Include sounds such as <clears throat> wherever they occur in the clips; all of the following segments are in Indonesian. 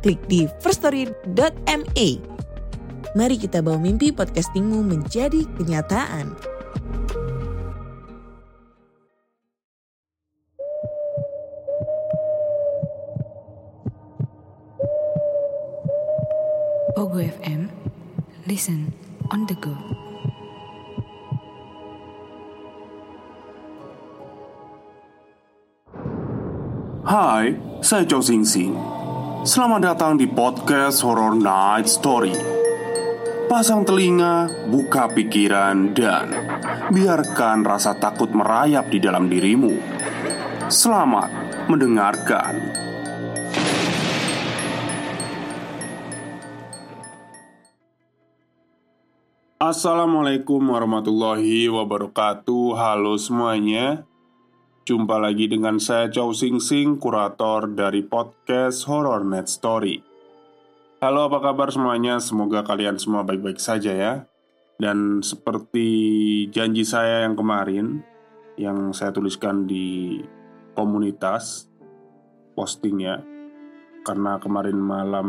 klik di firststory.me. Mari kita bawa mimpi podcastingmu menjadi kenyataan. Pogo FM, listen on the go. Hai, saya Chow Sing Sing. Selamat datang di podcast Horror Night Story. Pasang telinga, buka pikiran, dan biarkan rasa takut merayap di dalam dirimu. Selamat mendengarkan. Assalamualaikum warahmatullahi wabarakatuh. Halo semuanya. Jumpa lagi dengan saya Chow Sing Sing, kurator dari podcast Horror Net Story. Halo, apa kabar semuanya? Semoga kalian semua baik-baik saja ya. Dan seperti janji saya yang kemarin, yang saya tuliskan di komunitas postingnya, karena kemarin malam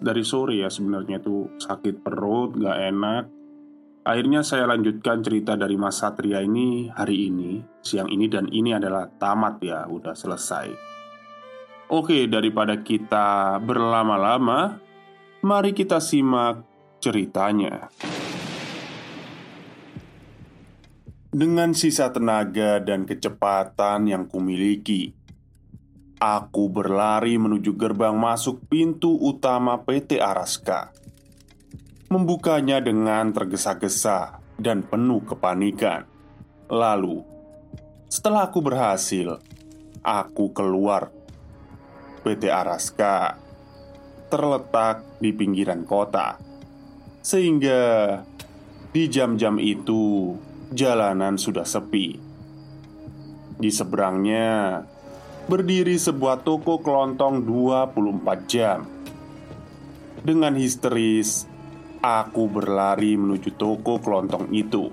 dari sore ya sebenarnya itu sakit perut, gak enak, Akhirnya saya lanjutkan cerita dari Mas Satria ini hari ini, siang ini dan ini adalah tamat ya, udah selesai. Oke, daripada kita berlama-lama, mari kita simak ceritanya. Dengan sisa tenaga dan kecepatan yang kumiliki, aku berlari menuju gerbang masuk pintu utama PT Araska membukanya dengan tergesa-gesa dan penuh kepanikan. Lalu, setelah aku berhasil, aku keluar. PT Araska terletak di pinggiran kota, sehingga di jam-jam itu jalanan sudah sepi. Di seberangnya berdiri sebuah toko kelontong 24 jam. Dengan histeris, Aku berlari menuju toko kelontong itu,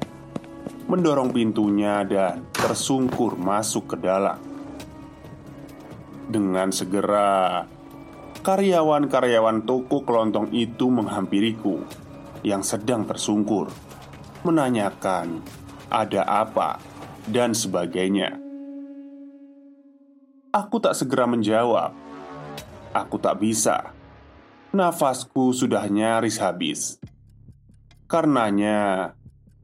mendorong pintunya dan tersungkur masuk ke dalam. Dengan segera, karyawan-karyawan toko kelontong itu menghampiriku yang sedang tersungkur, menanyakan ada apa dan sebagainya. Aku tak segera menjawab. Aku tak bisa nafasku sudah nyaris habis. Karenanya,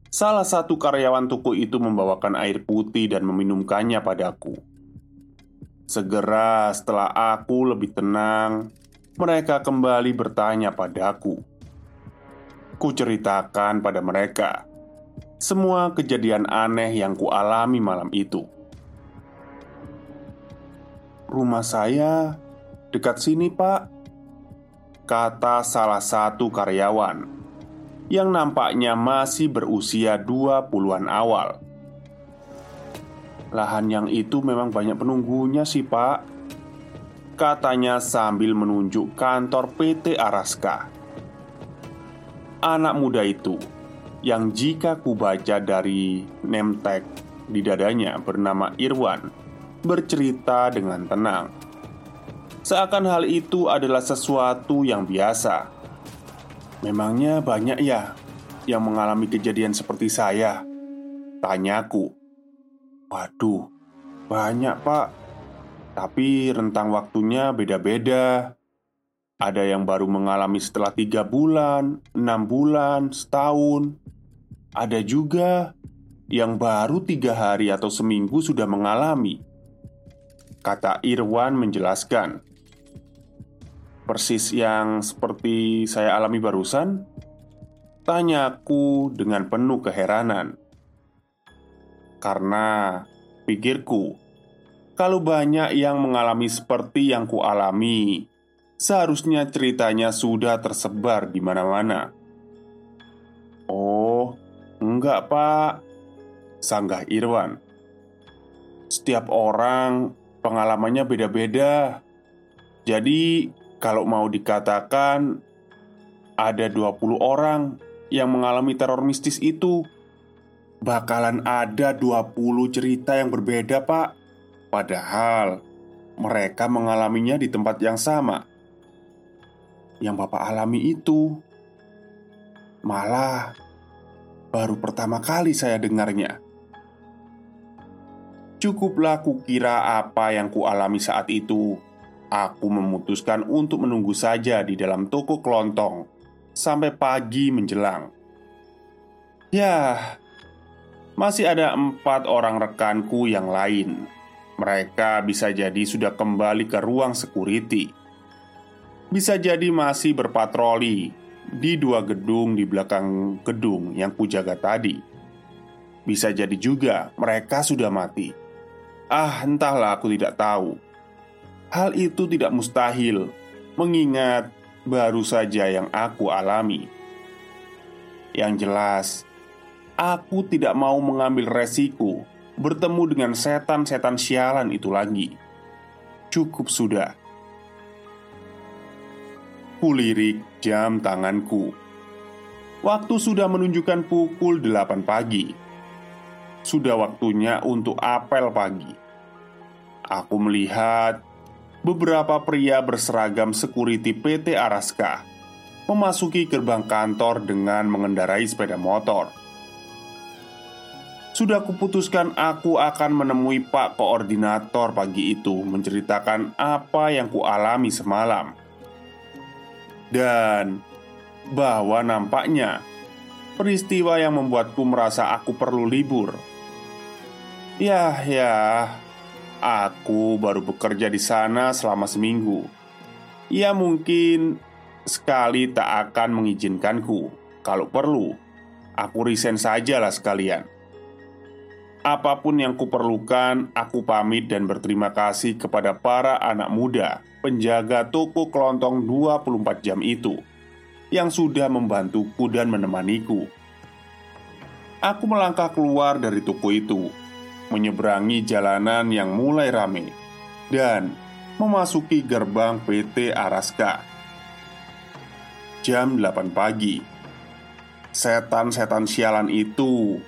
salah satu karyawan toko itu membawakan air putih dan meminumkannya padaku. Segera setelah aku lebih tenang, mereka kembali bertanya padaku. Kuceritakan pada mereka semua kejadian aneh yang kualami malam itu. Rumah saya dekat sini, Pak kata salah satu karyawan yang nampaknya masih berusia 20-an awal. Lahan yang itu memang banyak penunggunya sih pak Katanya sambil menunjuk kantor PT Araska Anak muda itu Yang jika kubaca dari tag di dadanya bernama Irwan Bercerita dengan tenang Seakan hal itu adalah sesuatu yang biasa. Memangnya banyak ya yang mengalami kejadian seperti saya? Tanyaku. Waduh, banyak pak. Tapi rentang waktunya beda-beda. Ada yang baru mengalami setelah tiga bulan, enam bulan, setahun. Ada juga yang baru tiga hari atau seminggu sudah mengalami. Kata Irwan menjelaskan Persis yang seperti saya alami barusan? Tanyaku dengan penuh keheranan Karena pikirku Kalau banyak yang mengalami seperti yang kualami seharusnya ceritanya sudah tersebar di mana-mana. "Oh, enggak, Pak," sanggah Irwan. "Setiap orang pengalamannya beda-beda. Jadi, kalau mau dikatakan ada 20 orang yang mengalami teror mistis itu, bakalan ada 20 cerita yang berbeda, Pak. Padahal mereka mengalaminya di tempat yang sama. Yang Bapak alami itu malah baru pertama kali saya dengarnya. Cukuplah kukira apa yang kualami saat itu. Aku memutuskan untuk menunggu saja di dalam toko kelontong sampai pagi menjelang. Ya, masih ada empat orang rekanku yang lain mereka bisa jadi sudah kembali ke ruang security. Bisa jadi masih berpatroli di dua gedung di belakang gedung yang kujaga tadi. Bisa jadi juga mereka sudah mati. Ah, entahlah, aku tidak tahu. Hal itu tidak mustahil, mengingat baru saja yang aku alami. Yang jelas, aku tidak mau mengambil resiko bertemu dengan setan-setan sialan itu lagi. Cukup sudah. Kulirik jam tanganku. Waktu sudah menunjukkan pukul 8 pagi. Sudah waktunya untuk apel pagi. Aku melihat beberapa pria berseragam security PT Araska memasuki gerbang kantor dengan mengendarai sepeda motor. Sudah kuputuskan aku akan menemui Pak Koordinator pagi itu Menceritakan apa yang kualami semalam Dan Bahwa nampaknya Peristiwa yang membuatku merasa aku perlu libur Ya, ya Aku baru bekerja di sana selama seminggu. Ya mungkin Sekali tak akan mengizinkanku Kalau perlu. Aku resign sajalah sekalian. Apa pun yang kuperlukan, aku pamit dan berterima kasih kepada para anak muda penjaga toko kelontong 24 jam itu yang sudah membantuku dan menemaniku. Aku melangkah keluar dari toko itu, menyeberangi jalanan yang mulai ramai, dan memasuki gerbang PT Araska. Jam 8 pagi. Setan-setan sialan itu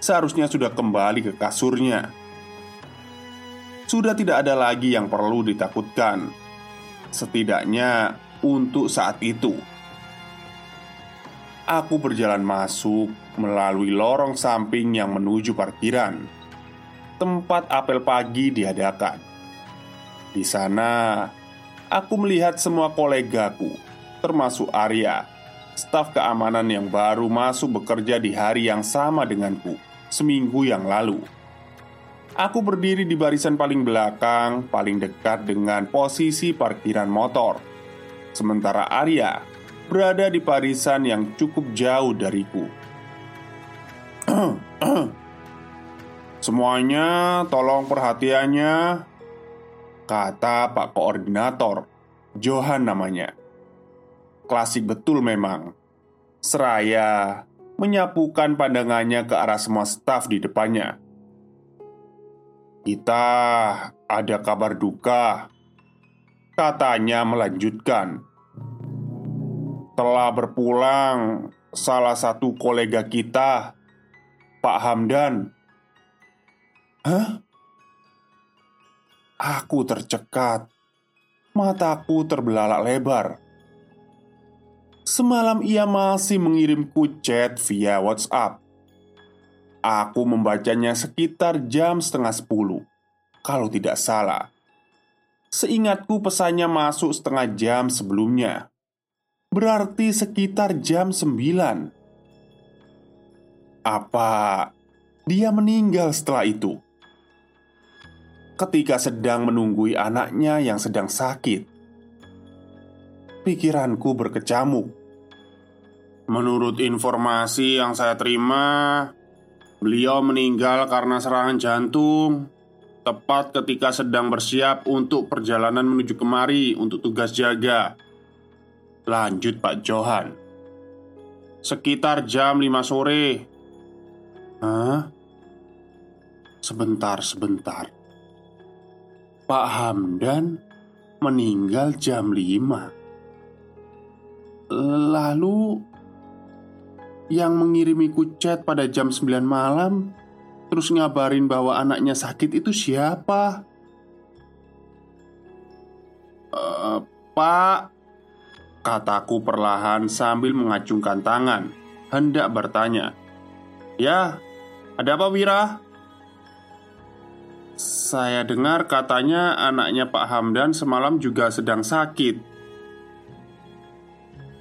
seharusnya sudah kembali ke kasurnya. Sudah tidak ada lagi yang perlu ditakutkan, setidaknya untuk saat itu. Aku berjalan masuk melalui lorong samping yang menuju parkiran, tempat apel pagi diadakan. Di sana, aku melihat semua kolegaku, termasuk Arya, staf keamanan yang baru masuk bekerja di hari yang sama denganku seminggu yang lalu. Aku berdiri di barisan paling belakang, paling dekat dengan posisi parkiran motor. Sementara Arya berada di barisan yang cukup jauh dariku. <clears throat> <clears throat> Semuanya tolong perhatiannya Kata Pak Koordinator Johan namanya Klasik betul memang Seraya menyapukan pandangannya ke arah semua staf di depannya. "Kita ada kabar duka," katanya melanjutkan. "Telah berpulang salah satu kolega kita, Pak Hamdan." "Hah?" Aku tercekat. Mataku terbelalak lebar. Semalam ia masih mengirimku chat via WhatsApp. Aku membacanya sekitar jam setengah sepuluh, kalau tidak salah. Seingatku pesannya masuk setengah jam sebelumnya. Berarti sekitar jam sembilan. Apa dia meninggal setelah itu? Ketika sedang menunggui anaknya yang sedang sakit pikiranku berkecamuk. Menurut informasi yang saya terima, beliau meninggal karena serangan jantung. Tepat ketika sedang bersiap untuk perjalanan menuju kemari untuk tugas jaga Lanjut Pak Johan Sekitar jam 5 sore Hah? Sebentar, sebentar Pak Hamdan meninggal jam 5 Lalu Yang mengirimiku chat pada jam 9 malam Terus ngabarin bahwa anaknya sakit itu siapa? Uh, Pak Kataku perlahan sambil mengacungkan tangan Hendak bertanya Ya, ada apa Wira? Saya dengar katanya anaknya Pak Hamdan semalam juga sedang sakit.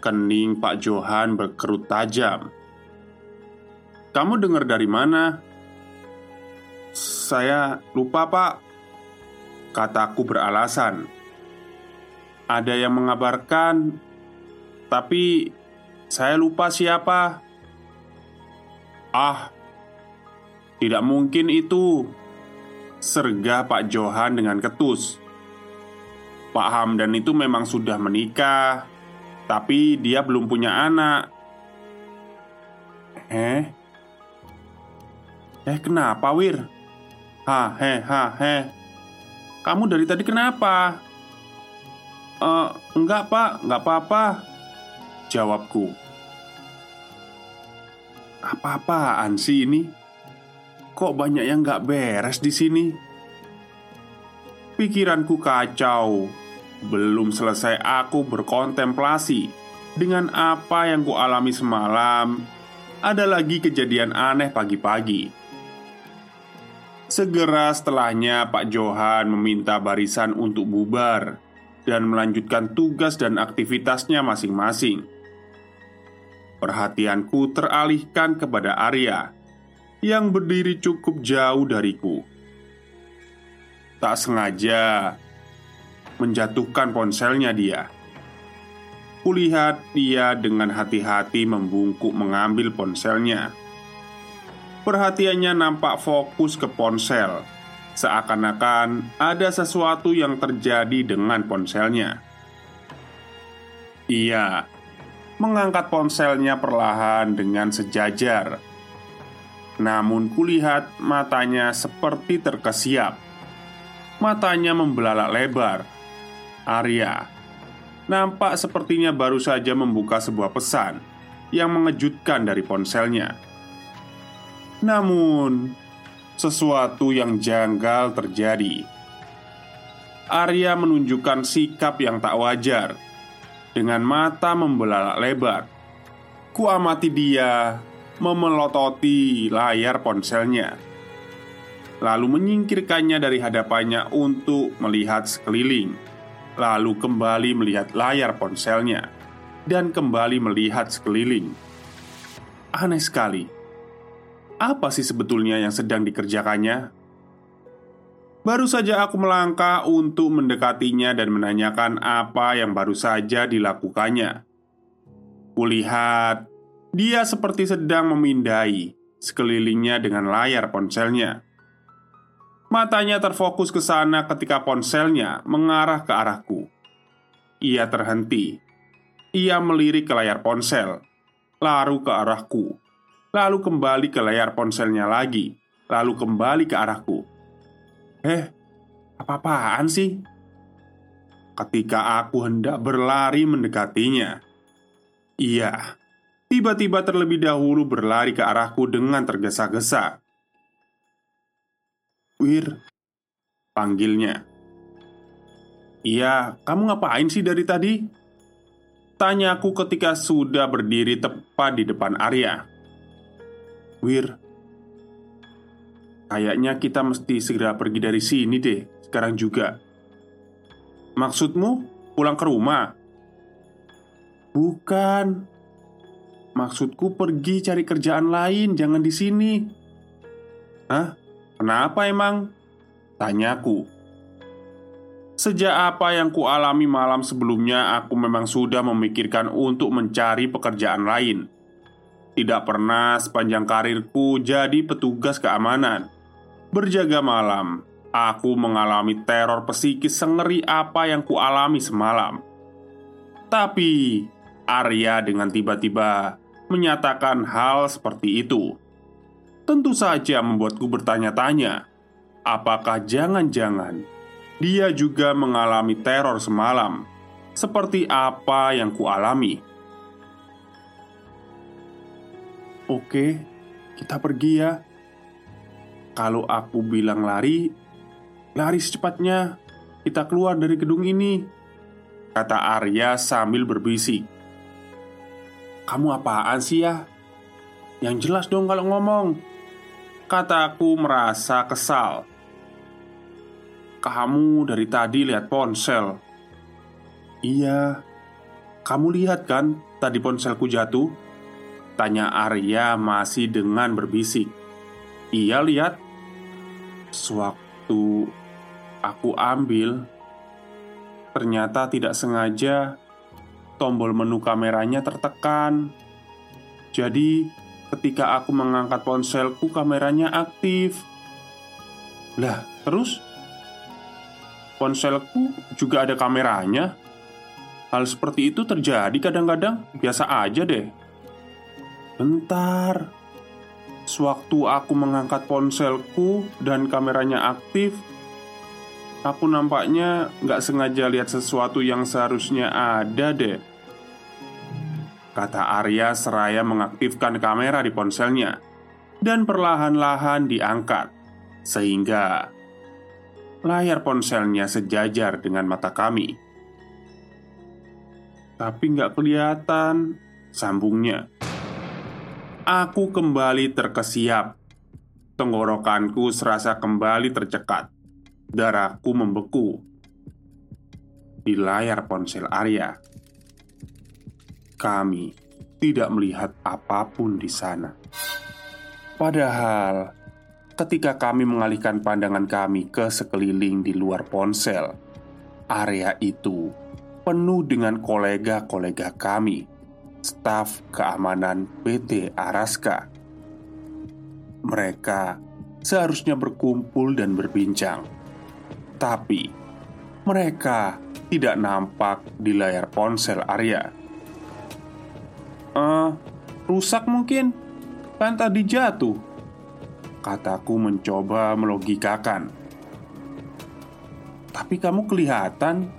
Kening Pak Johan berkerut tajam. Kamu dengar dari mana? Saya lupa pak. Kataku beralasan. Ada yang mengabarkan Tapi Saya lupa siapa. Ah Tidak mungkin itu Sergah Pak Johan dengan ketus Pak Hamdan itu memang sudah menikah Tapi dia belum punya anak Eh? Eh kenapa Wir? Ha he ha he Kamu dari tadi kenapa? Uh, enggak pak, enggak apa-apa Jawabku Apa-apaan sih ini? Kok banyak yang enggak beres di sini? Pikiranku kacau. Belum selesai aku berkontemplasi Dengan apa yang kualami semalam. Ada lagi kejadian aneh pagi-pagi. Segera setelahnya Pak Johan meminta barisan untuk bubar Dan melanjutkan tugas dan aktivitasnya masing-masing. Perhatianku teralihkan kepada Arya Yang berdiri cukup jauh dariku. Tak sengaja Menjatuhkan ponselnya dia. Kulihat dia dengan hati-hati membungkuk mengambil ponselnya. Perhatiannya nampak fokus ke ponsel. Seakan-akan ada sesuatu yang terjadi dengan ponselnya. Ia mengangkat ponselnya perlahan dengan sejajar Namun kulihat matanya seperti terkesiap Matanya membelalak lebar Arya Nampak sepertinya baru saja membuka sebuah pesan Yang mengejutkan dari ponselnya namun, sesuatu yang janggal terjadi. Arya menunjukkan sikap yang tak wajar dengan mata membelalak lebar. Kuamati dia memelototi layar ponselnya, lalu menyingkirkannya dari hadapannya untuk melihat sekeliling, lalu kembali melihat layar ponselnya, dan kembali melihat sekeliling. Aneh sekali apa sih sebetulnya yang sedang dikerjakannya? Baru saja aku melangkah untuk mendekatinya dan menanyakan apa yang baru saja dilakukannya. Kulihat dia seperti sedang memindai sekelilingnya dengan layar ponselnya. Matanya terfokus ke sana ketika ponselnya mengarah ke arahku. Ia terhenti. Ia melirik ke layar ponsel, lalu ke arahku lalu kembali ke layar ponselnya lagi, lalu kembali ke arahku. Eh, apa-apaan sih? Ketika aku hendak berlari mendekatinya, iya, tiba-tiba terlebih dahulu berlari ke arahku dengan tergesa-gesa. Wir, panggilnya. Iya, kamu ngapain sih dari tadi? Tanyaku ketika sudah berdiri tepat di depan Arya. Wir Kayaknya kita mesti segera pergi dari sini deh Sekarang juga Maksudmu pulang ke rumah? Bukan Maksudku pergi cari kerjaan lain Jangan di sini Hah? Kenapa emang? Tanyaku Sejak apa yang kualami malam sebelumnya Aku memang sudah memikirkan untuk mencari pekerjaan lain tidak pernah sepanjang karirku jadi petugas keamanan Berjaga malam Aku mengalami teror psikis sengeri apa yang kualami semalam. Tapi Arya dengan tiba-tiba menyatakan hal seperti itu. Tentu saja membuatku bertanya-tanya, apakah jangan-jangan dia juga mengalami teror semalam, seperti apa yang kualami. Oke, kita pergi ya. Kalau aku bilang lari, Lari secepatnya, kita keluar dari gedung ini Kata Arya sambil berbisik Kamu apaan sih ya? Yang jelas dong kalau ngomong. Kataku merasa kesal. Kamu dari tadi lihat ponsel. Iya. Kamu lihat kan tadi ponselku jatuh? Tanya Arya masih dengan berbisik. Iya lihat. Sewaktu aku ambil, ternyata tidak sengaja tombol menu kameranya tertekan. Jadi, ketika aku mengangkat ponselku, kameranya aktif. Lah, terus ponselku juga ada kameranya. Hal seperti itu terjadi kadang-kadang, biasa aja deh. Bentar, sewaktu aku mengangkat ponselku dan kameranya aktif, Aku nampaknya nggak sengaja lihat sesuatu yang seharusnya ada deh Kata Arya seraya mengaktifkan kamera di ponselnya Dan perlahan-lahan diangkat Sehingga Layar ponselnya sejajar dengan mata kami. Tapi nggak kelihatan Sambungnya. Aku kembali terkesiap. Tenggorokanku serasa kembali tercekat darahku membeku di layar ponsel Arya. Kami tidak melihat apa pun di sana. Padahal, ketika kami mengalihkan pandangan kami ke sekeliling di luar ponsel, area itu penuh dengan kolega-kolega kami, staf keamanan PT Araska. Mereka seharusnya berkumpul dan berbincang tapi mereka tidak nampak di layar ponsel Arya. Eh, rusak mungkin. Kan tadi jatuh. Kataku mencoba melogikakan. Tapi kamu kelihatan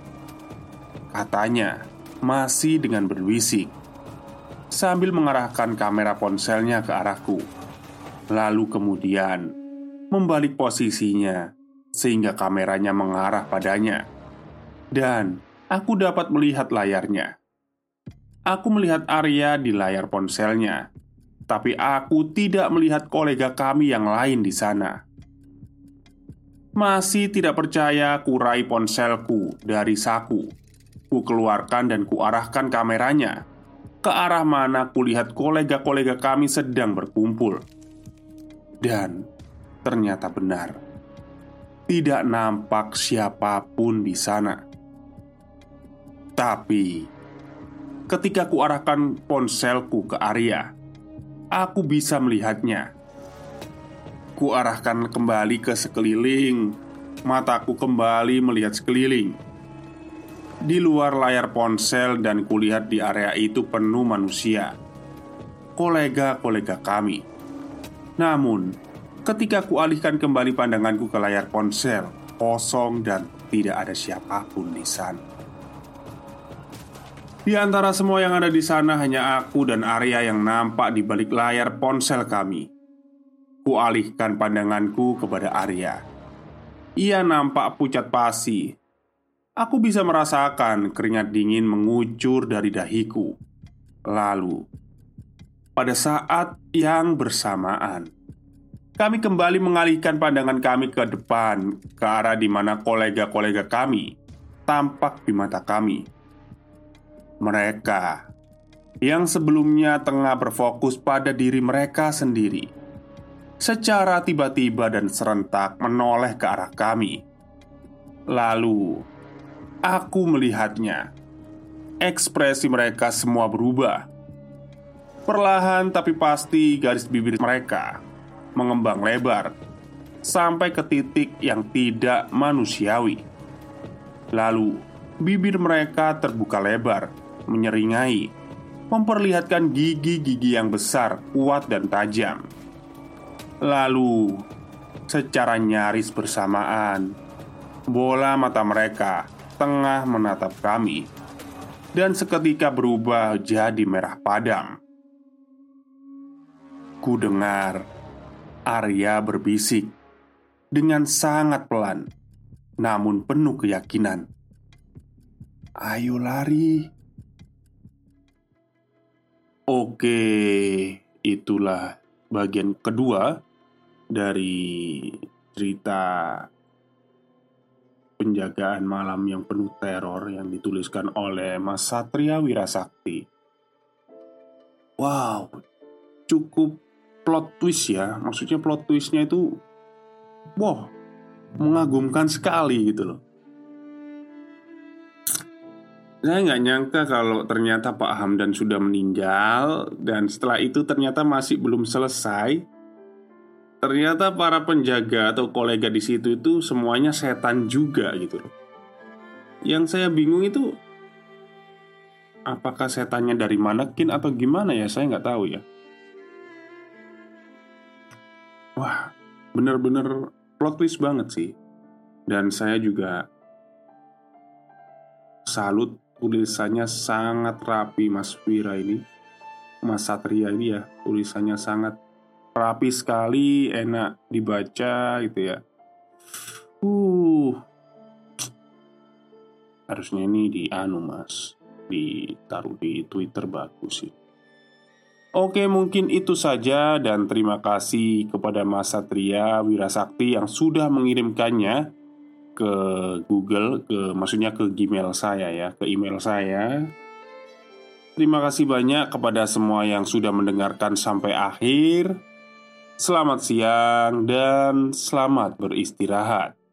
Katanya Masih dengan berbisik Sambil mengarahkan kamera ponselnya ke arahku Lalu kemudian Membalik posisinya sehingga kameranya mengarah padanya, dan aku dapat melihat layarnya. Aku melihat Arya di layar ponselnya, tapi aku tidak melihat kolega kami yang lain di sana. Masih tidak percaya, kurai ponselku dari saku. Ku keluarkan dan kuarahkan kameranya ke arah mana kulihat kolega-kolega kami sedang berkumpul. Dan ternyata benar tidak nampak siapa pun di sana. Tapi ketika kuarahkan ponselku ke Arya, aku bisa melihatnya. Kuarahkan kembali ke sekeliling, mataku kembali melihat sekeliling. Di luar layar ponsel dan kulihat di area itu penuh manusia Kolega-kolega kami Namun Ketika kualihkan kembali pandanganku ke layar ponsel, kosong dan tidak ada siapa pun di sana. Di antara semua yang ada di sana hanya aku dan Arya yang nampak di balik layar ponsel kami. Kualihkan pandanganku kepada Arya. Ia nampak pucat pasi. Aku bisa merasakan keringat dingin mengucur dari dahiku. Lalu, pada saat yang bersamaan, kami kembali mengalihkan pandangan kami ke depan, ke arah di mana kolega-kolega kami tampak di mata kami. Mereka yang sebelumnya tengah berfokus pada diri mereka sendiri, secara tiba-tiba dan serentak menoleh ke arah kami. Lalu, aku melihatnya. Ekspresi mereka semua berubah. Perlahan tapi pasti garis bibir mereka mengembang lebar sampai ke titik yang tidak manusiawi. Lalu, bibir mereka terbuka lebar, menyeringai, memperlihatkan gigi-gigi yang besar, kuat, dan tajam. Lalu, secara nyaris bersamaan, bola mata mereka tengah menatap kami dan seketika berubah jadi merah padam. Ku dengar Arya berbisik dengan sangat pelan, namun penuh keyakinan. "Ayo lari!" Oke, itulah bagian kedua dari cerita penjagaan malam yang penuh teror yang dituliskan oleh Mas Satria Wirasakti. Wow, cukup plot twist ya. Maksudnya plot twistnya itu, wow, mengagumkan sekali gitu loh. Saya nggak nyangka kalau ternyata Pak Hamdan sudah meninggal dan setelah itu ternyata masih belum selesai Ternyata para penjaga atau kolega di situ itu semuanya setan juga gitu loh. Yang saya bingung itu apakah setannya dari manekin atau gimana ya saya nggak tahu ya. Wah, bener-bener plot twist banget sih. Dan saya juga salut tulisannya sangat rapi Mas Wira ini. Mas Satria ini ya, tulisannya sangat rapi sekali, enak dibaca gitu ya. Uh, harusnya ini di anu mas, ditaruh di Twitter bagus sih. Oke, mungkin itu saja dan terima kasih kepada Mas Satria Wirasakti yang sudah mengirimkannya ke Google, ke maksudnya ke Gmail saya ya, ke email saya. Terima kasih banyak kepada semua yang sudah mendengarkan sampai akhir. Selamat siang dan selamat beristirahat.